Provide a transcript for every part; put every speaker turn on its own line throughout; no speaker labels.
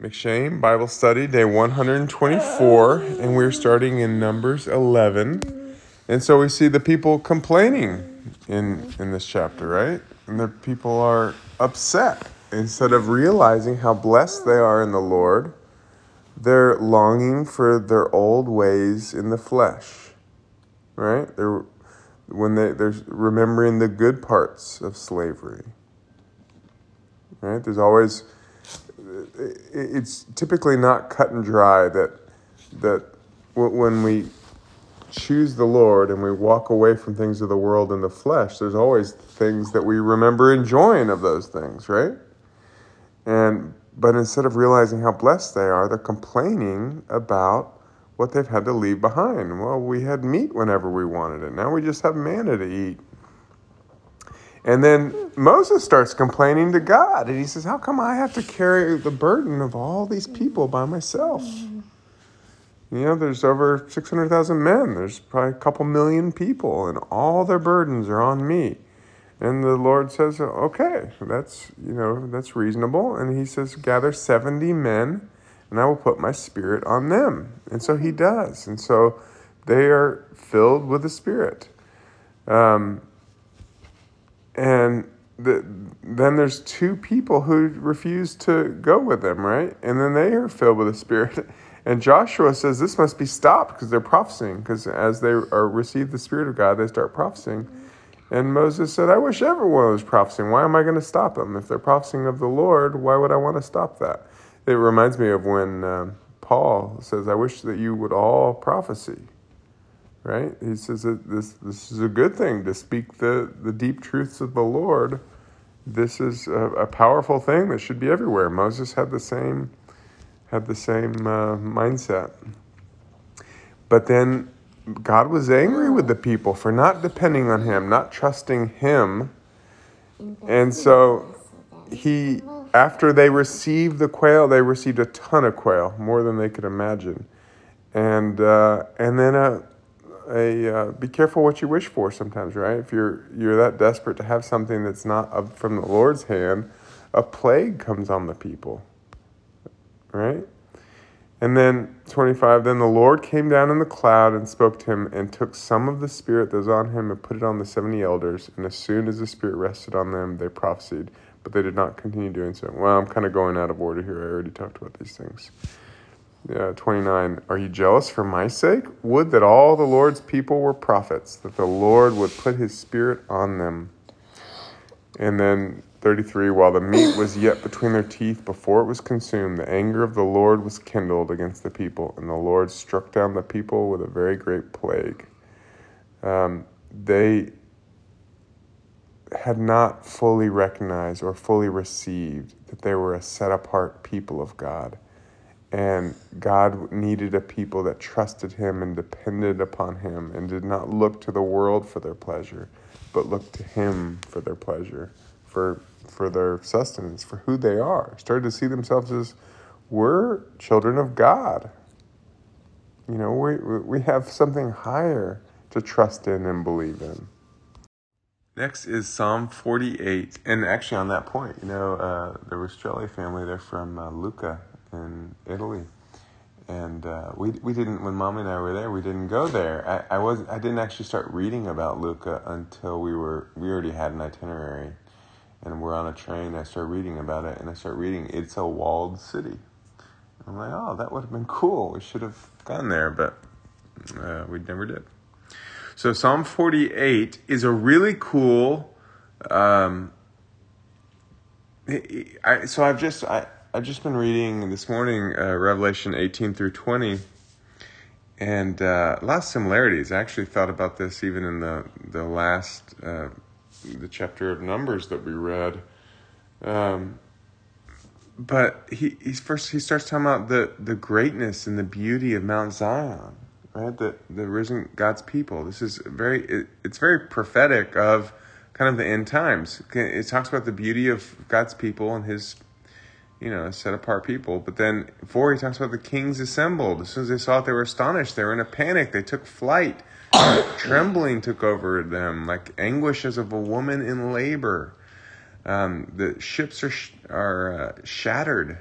M'Cheyne Bible Study, day 124, and we're starting in Numbers 11. And so we see the people complaining in, in this chapter, right? And the people are upset. Instead of realizing how blessed they are in the Lord, they're longing for their old ways in the flesh, right? They're when they they're remembering the good parts of slavery. Right? There's always it's typically not cut and dry that that when we choose the Lord and we walk away from things of the world and the flesh, there's always things that we remember enjoying of those things, right? And but instead of realizing how blessed they are, they're complaining about what they've had to leave behind. Well, we had meat whenever we wanted it. Now we just have manna to eat. And then Moses starts complaining to God, and he says, How come I have to carry the burden of all these people by myself? You know, there's over 600,000 men, there's probably a couple million people, and all their burdens are on me. And the Lord says, Okay, that's, you know, that's reasonable. And he says, Gather 70 men, and I will put my spirit on them. And so he does. And so they are filled with the Spirit. Um, and the, then there's two people who refuse to go with them, right? And then they are filled with the Spirit. And Joshua says this must be stopped because they're prophesying. Because as they are receive the Spirit of God, they start prophesying. And Moses said, "I wish everyone was prophesying. Why am I going to stop them? If they're prophesying of the Lord, why would I want to stop that?" It reminds me of when uh, Paul says, "I wish that you would all prophesy." Right? He says that this this is a good thing to speak the, the deep truths of the Lord. This is a, a powerful thing that should be everywhere. Moses had the same had the same uh, mindset. But then God was angry with the people for not depending on him, not trusting him. And so he after they received the quail, they received a ton of quail, more than they could imagine. And uh, and then a a uh, be careful what you wish for sometimes, right? If you're you're that desperate to have something that's not up from the Lord's hand, a plague comes on the people. Right? And then 25, then the Lord came down in the cloud and spoke to him and took some of the spirit that was on him and put it on the 70 elders. And as soon as the spirit rested on them, they prophesied, but they did not continue doing so. Well, I'm kind of going out of order here. I already talked about these things. Yeah, 29. Are you jealous for my sake? Would that all the Lord's people were prophets, that the Lord would put his spirit on them. And then 33. While the meat was yet between their teeth before it was consumed, the anger of the Lord was kindled against the people, and the Lord struck down the people with a very great plague. Um, they had not fully recognized or fully received that they were a set apart people of God and God needed a people that trusted Him and depended upon Him and did not look to the world for their pleasure, but looked to Him for their pleasure, for, for their sustenance, for who they are. Started to see themselves as we're children of God. You know, we, we have something higher to trust in and believe in. Next is Psalm 48. And actually, on that point, you know, uh, the Rastrelli family, they're from uh, Lucca, in Italy, and uh, we we didn't when mom and I were there. We didn't go there. I, I was I didn't actually start reading about Lucca until we were we already had an itinerary, and we're on a train. I start reading about it, and I start reading. It's a walled city. I'm like, oh, that would have been cool. We should have gone there, but uh, we never did. So Psalm 48 is a really cool. Um, I, so I've just I, I've just been reading this morning uh, Revelation 18 through 20, and uh, a lot of similarities. I actually thought about this even in the the last uh, the chapter of Numbers that we read. Um, but he he's first he starts talking about the the greatness and the beauty of Mount Zion, right? The the risen God's people. This is very it, it's very prophetic of kind of the end times. It talks about the beauty of God's people and His you know, set apart people. But then four, he talks about the kings assembled. As soon as they saw it, they were astonished. They were in a panic. They took flight. Trembling took over them, like anguish as of a woman in labor. Um, the ships are sh- are uh, shattered.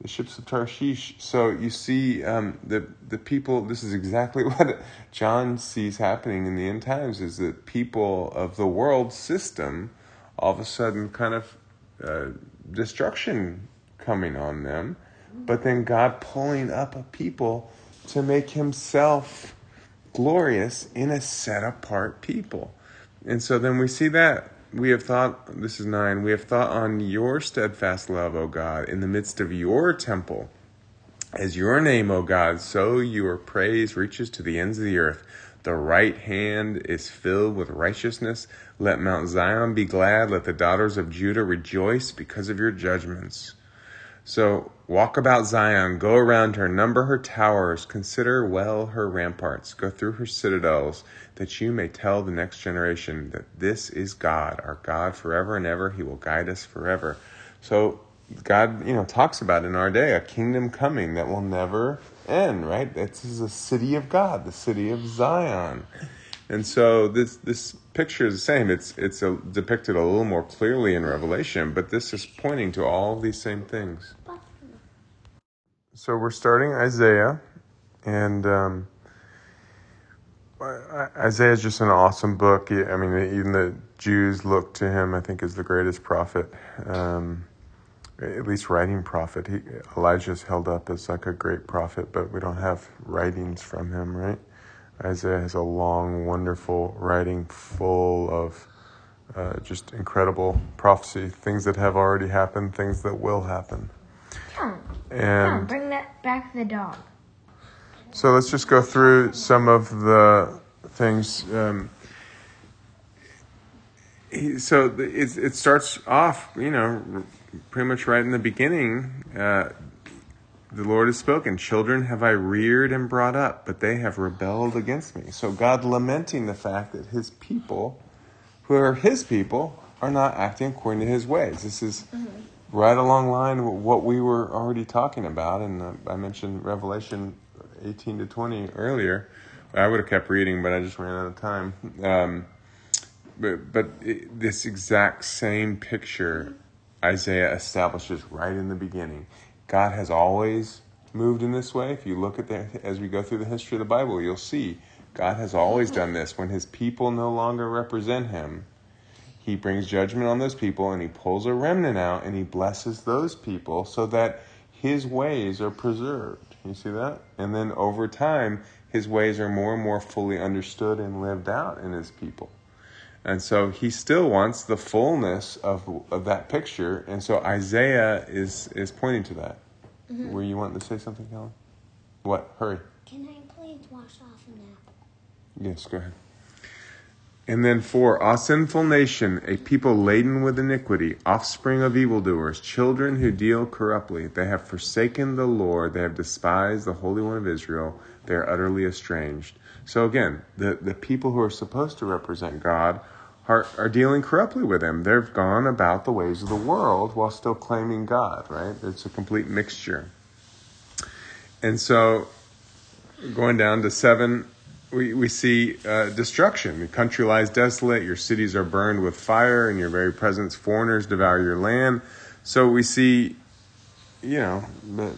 the ships of Tarshish. So you see um, the the people. This is exactly what John sees happening in the end times: is that people of the world system, all of a sudden, kind of uh, destruction coming on them, but then God pulling up a people to make Himself glorious in a set apart people. And so then we see that we have thought, this is nine, we have thought on your steadfast love, O God, in the midst of your temple. As your name, O God, so your praise reaches to the ends of the earth. The right hand is filled with righteousness. Let Mount Zion be glad. Let the daughters of Judah rejoice because of your judgments. So walk about Zion, go around her, number her towers, consider well her ramparts, go through her citadels, that you may tell the next generation that this is God, our God forever and ever. He will guide us forever. So God, you know, talks about in our day a kingdom coming that will never end, right? This is a city of God, the city of Zion. And so this this picture is the same. It's it's a, depicted a little more clearly in Revelation, but this is pointing to all these same things. So we're starting Isaiah, and um, Isaiah is just an awesome book. I mean, even the Jews look to him, I think, as the greatest prophet, um, at least writing prophet. He, Elijah's held up as like a great prophet, but we don't have writings from him, right? Isaiah has a long, wonderful writing full of uh, just incredible prophecy, things that have already happened, things that will happen.
Come, and come, bring that back the dog.
So let's just go through some of the things. Um, so it, it starts off, you know, pretty much right in the beginning. Uh, the Lord has spoken. Children have I reared and brought up, but they have rebelled against me. So God lamenting the fact that his people, who are his people, are not acting according to his ways. This is mm-hmm. right along line with what we were already talking about. And uh, I mentioned Revelation 18 to 20 earlier. I would have kept reading, but I just ran out of time. Um, but but it, this exact same picture Isaiah establishes right in the beginning. God has always moved in this way. If you look at that as we go through the history of the Bible, you'll see God has always done this. When his people no longer represent him, he brings judgment on those people and he pulls a remnant out and he blesses those people so that his ways are preserved. You see that? And then over time, his ways are more and more fully understood and lived out in his people. And so he still wants the fullness of, of that picture. And so Isaiah is, is pointing to that. Mm-hmm. Were you wanting to say something, Helen? What? Hurry.
Can I please wash off a nap?
Yes, go ahead. And then for a sinful nation, a people laden with iniquity, offspring of evildoers, children who deal corruptly. They have forsaken the Lord, they have despised the Holy One of Israel, they are utterly estranged. So again, the, the people who are supposed to represent God are, are dealing corruptly with him. They've gone about the ways of the world while still claiming God, right? It's a complete mixture. And so, going down to seven, we, we see uh, destruction. The country lies desolate, your cities are burned with fire, and your very presence, foreigners devour your land. So we see, you know, the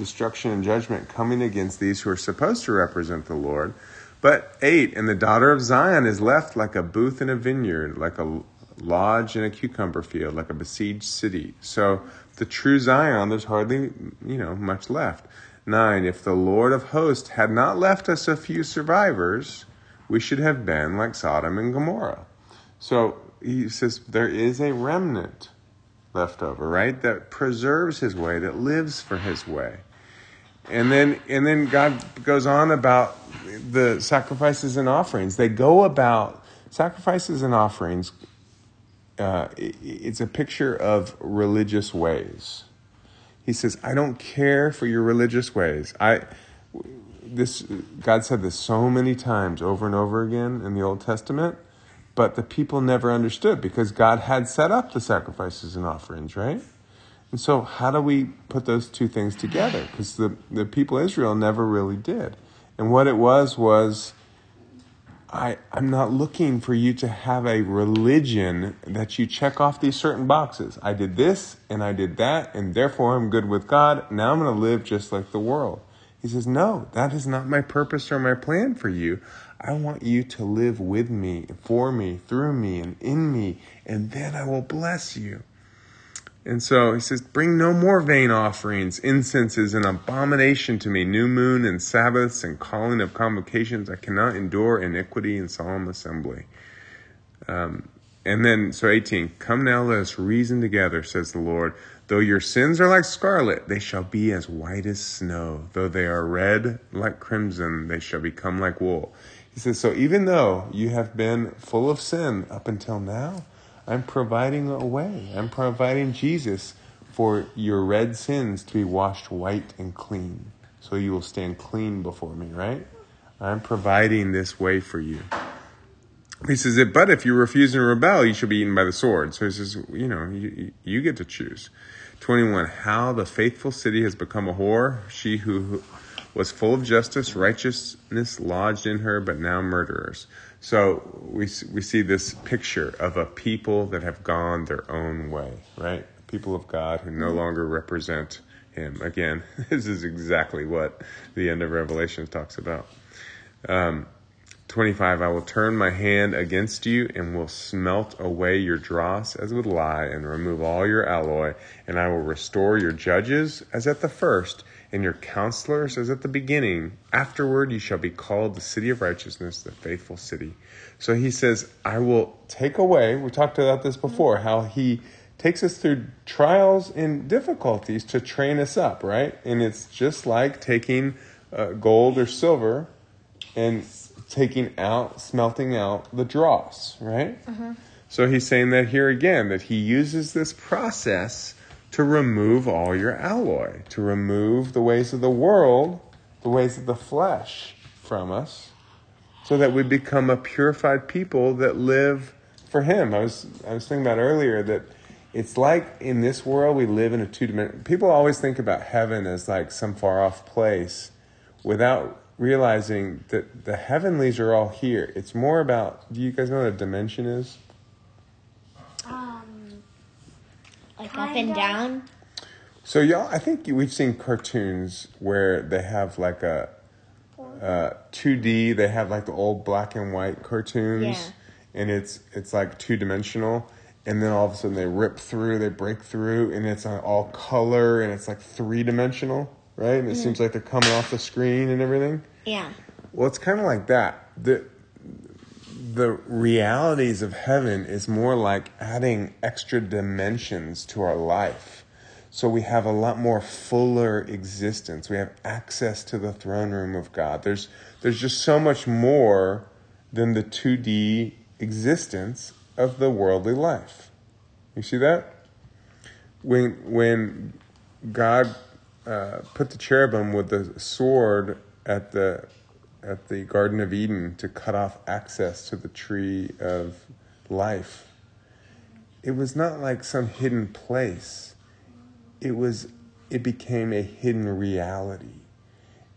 destruction and judgment coming against these who are supposed to represent the Lord. But eight, and the daughter of Zion is left like a booth in a vineyard, like a lodge in a cucumber field, like a besieged city. So the true Zion, there's hardly, you know, much left. Nine, if the Lord of hosts had not left us a few survivors, we should have been like Sodom and Gomorrah. So he says there is a remnant left over, right? That preserves his way, that lives for his way. And then and then God goes on about the sacrifices and offerings. They go about sacrifices and offerings. Uh, it's a picture of religious ways. He says, "I don't care for your religious ways." I this God said this so many times over and over again in the Old Testament, but the people never understood because God had set up the sacrifices and offerings, right? And so, how do we put those two things together? Because the, the people of Israel never really did. And what it was was I, I'm not looking for you to have a religion that you check off these certain boxes. I did this and I did that, and therefore I'm good with God. Now I'm going to live just like the world. He says, No, that is not my purpose or my plan for you. I want you to live with me, for me, through me, and in me, and then I will bless you. And so he says, Bring no more vain offerings. Incense is an abomination to me. New moon and Sabbaths and calling of convocations. I cannot endure iniquity and solemn assembly. Um, and then, so 18, Come now, let us reason together, says the Lord. Though your sins are like scarlet, they shall be as white as snow. Though they are red like crimson, they shall become like wool. He says, So even though you have been full of sin up until now, I'm providing a way. I'm providing Jesus for your red sins to be washed white and clean. So you will stand clean before me, right? I'm providing this way for you. He says, but if you refuse and rebel, you shall be eaten by the sword. So he says, you know, you, you get to choose. 21, how the faithful city has become a whore, she who was full of justice, righteousness lodged in her, but now murderers. So we we see this picture of a people that have gone their own way, right? People of God who no mm-hmm. longer represent Him. Again, this is exactly what the end of Revelation talks about. Um, 25 I will turn my hand against you and will smelt away your dross as with lye and remove all your alloy and I will restore your judges as at the first and your counselors as at the beginning. Afterward, you shall be called the city of righteousness, the faithful city. So he says, I will take away, we talked about this before, how he takes us through trials and difficulties to train us up, right? And it's just like taking uh, gold or silver and taking out, smelting out the dross, right? Uh-huh. So he's saying that here again, that he uses this process to remove all your alloy, to remove the ways of the world, the ways of the flesh from us, so that we become a purified people that live for Him. I was I was thinking about earlier that it's like in this world we live in a two dimensional. People always think about heaven as like some far off place, without realizing that the heavenlies are all here. It's more about. Do you guys know what a dimension is?
Like up and down.
So y'all, I think we've seen cartoons where they have like a uh, 2D. They have like the old black and white cartoons, yeah. and it's it's like two dimensional. And then all of a sudden they rip through, they break through, and it's all color and it's like three dimensional, right? And it mm-hmm. seems like they're coming off the screen and everything.
Yeah.
Well, it's kind of like that. The the realities of heaven is more like adding extra dimensions to our life. So we have a lot more fuller existence. We have access to the throne room of God. There's there's just so much more than the 2D existence of the worldly life. You see that? When when God uh, put the cherubim with the sword at the at the Garden of Eden to cut off access to the tree of life. It was not like some hidden place. It was it became a hidden reality.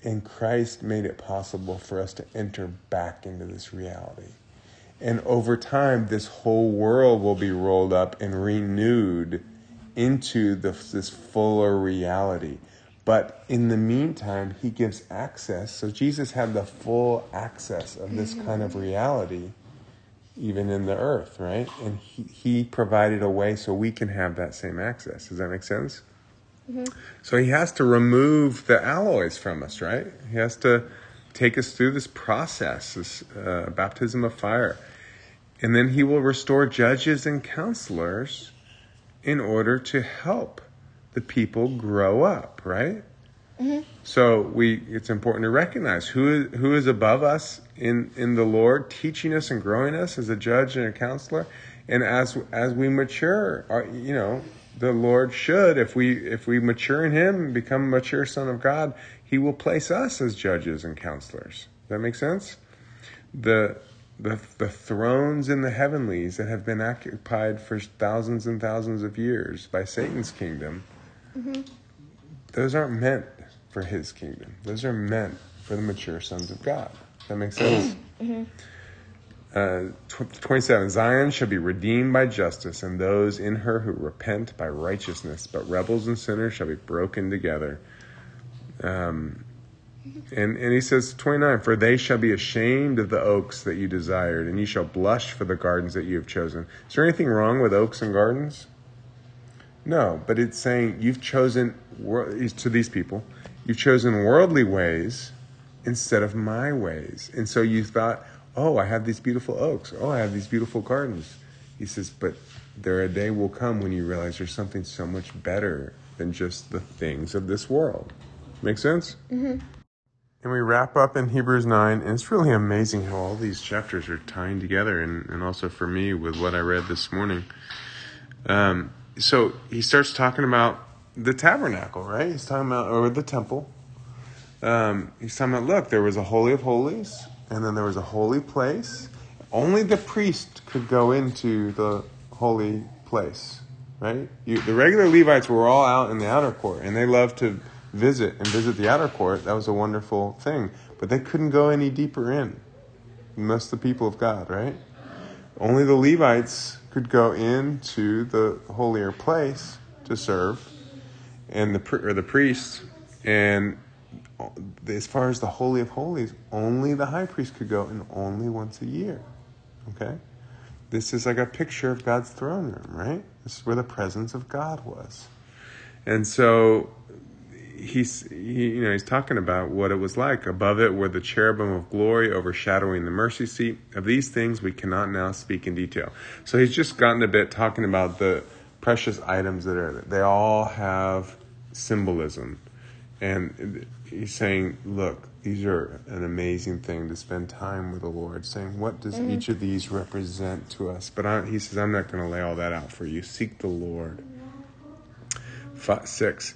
And Christ made it possible for us to enter back into this reality. And over time, this whole world will be rolled up and renewed into the, this fuller reality. But in the meantime, he gives access. So Jesus had the full access of this kind of reality, even in the earth, right? And he, he provided a way so we can have that same access. Does that make sense? Mm-hmm. So he has to remove the alloys from us, right? He has to take us through this process, this uh, baptism of fire. And then he will restore judges and counselors in order to help the people grow up, right? Mm-hmm. So we, it's important to recognize who is, who is above us in, in the Lord, teaching us and growing us as a judge and a counselor. And as, as we mature, our, you know, the Lord should, if we, if we mature in Him and become a mature son of God, He will place us as judges and counselors. Does that make sense? The, the, the thrones in the heavenlies that have been occupied for thousands and thousands of years by Satan's kingdom Mm-hmm. Those aren't meant for his kingdom. Those are meant for the mature sons of God. That makes sense? mm-hmm. uh, 27 Zion shall be redeemed by justice, and those in her who repent by righteousness, but rebels and sinners shall be broken together. Um, and, and he says, 29, For they shall be ashamed of the oaks that you desired, and you shall blush for the gardens that you have chosen. Is there anything wrong with oaks and gardens? No, but it's saying you've chosen, to these people, you've chosen worldly ways instead of my ways. And so you thought, oh, I have these beautiful oaks. Oh, I have these beautiful gardens. He says, but there a day will come when you realize there's something so much better than just the things of this world. Make sense? Mm-hmm. And we wrap up in Hebrews 9, and it's really amazing how all these chapters are tying together, and, and also for me with what I read this morning. Um, so he starts talking about the tabernacle, right? He's talking about, or the temple. Um, he's talking about, look, there was a Holy of Holies, and then there was a holy place. Only the priest could go into the holy place, right? You, the regular Levites were all out in the outer court, and they loved to visit and visit the outer court. That was a wonderful thing, but they couldn't go any deeper in. Most the people of God, right? Only the Levites could go into the holier place to serve, and the or the priests, and as far as the Holy of Holies, only the high priest could go and only once a year. Okay? This is like a picture of God's throne room, right? This is where the presence of God was. And so he's he, you know he's talking about what it was like above it were the cherubim of glory overshadowing the mercy seat of these things we cannot now speak in detail so he's just gotten a bit talking about the precious items that are they all have symbolism and he's saying, look, these are an amazing thing to spend time with the Lord, saying, what does mm-hmm. each of these represent to us? But I, he says, I'm not going to lay all that out for you. Seek the Lord. Five, six.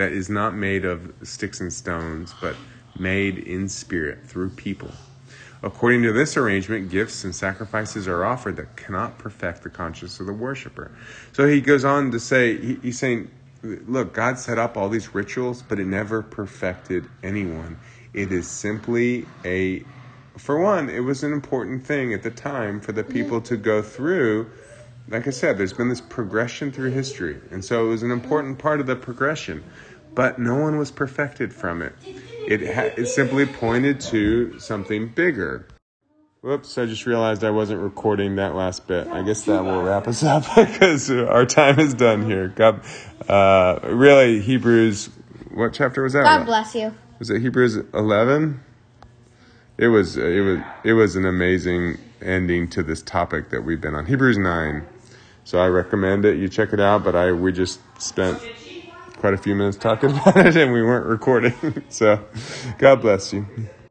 that is not made of sticks and stones, but made in spirit through people. According to this arrangement, gifts and sacrifices are offered that cannot perfect the conscience of the worshiper. So he goes on to say, he, he's saying, look, God set up all these rituals, but it never perfected anyone. It is simply a, for one, it was an important thing at the time for the people to go through. Like I said, there's been this progression through history. And so it was an important part of the progression. But no one was perfected from it. It, ha- it simply pointed to something bigger. Whoops, I just realized I wasn't recording that last bit. I guess that will wrap us up because our time is done here. God, uh, really, Hebrews, what chapter was that?
God bless you.
Was it Hebrews 11? It was, it was, it was an amazing ending to this topic that we've been on. Hebrews 9. So I recommend it. You check it out, but I, we just spent quite a few minutes talking about it and we weren't recording. so God bless you.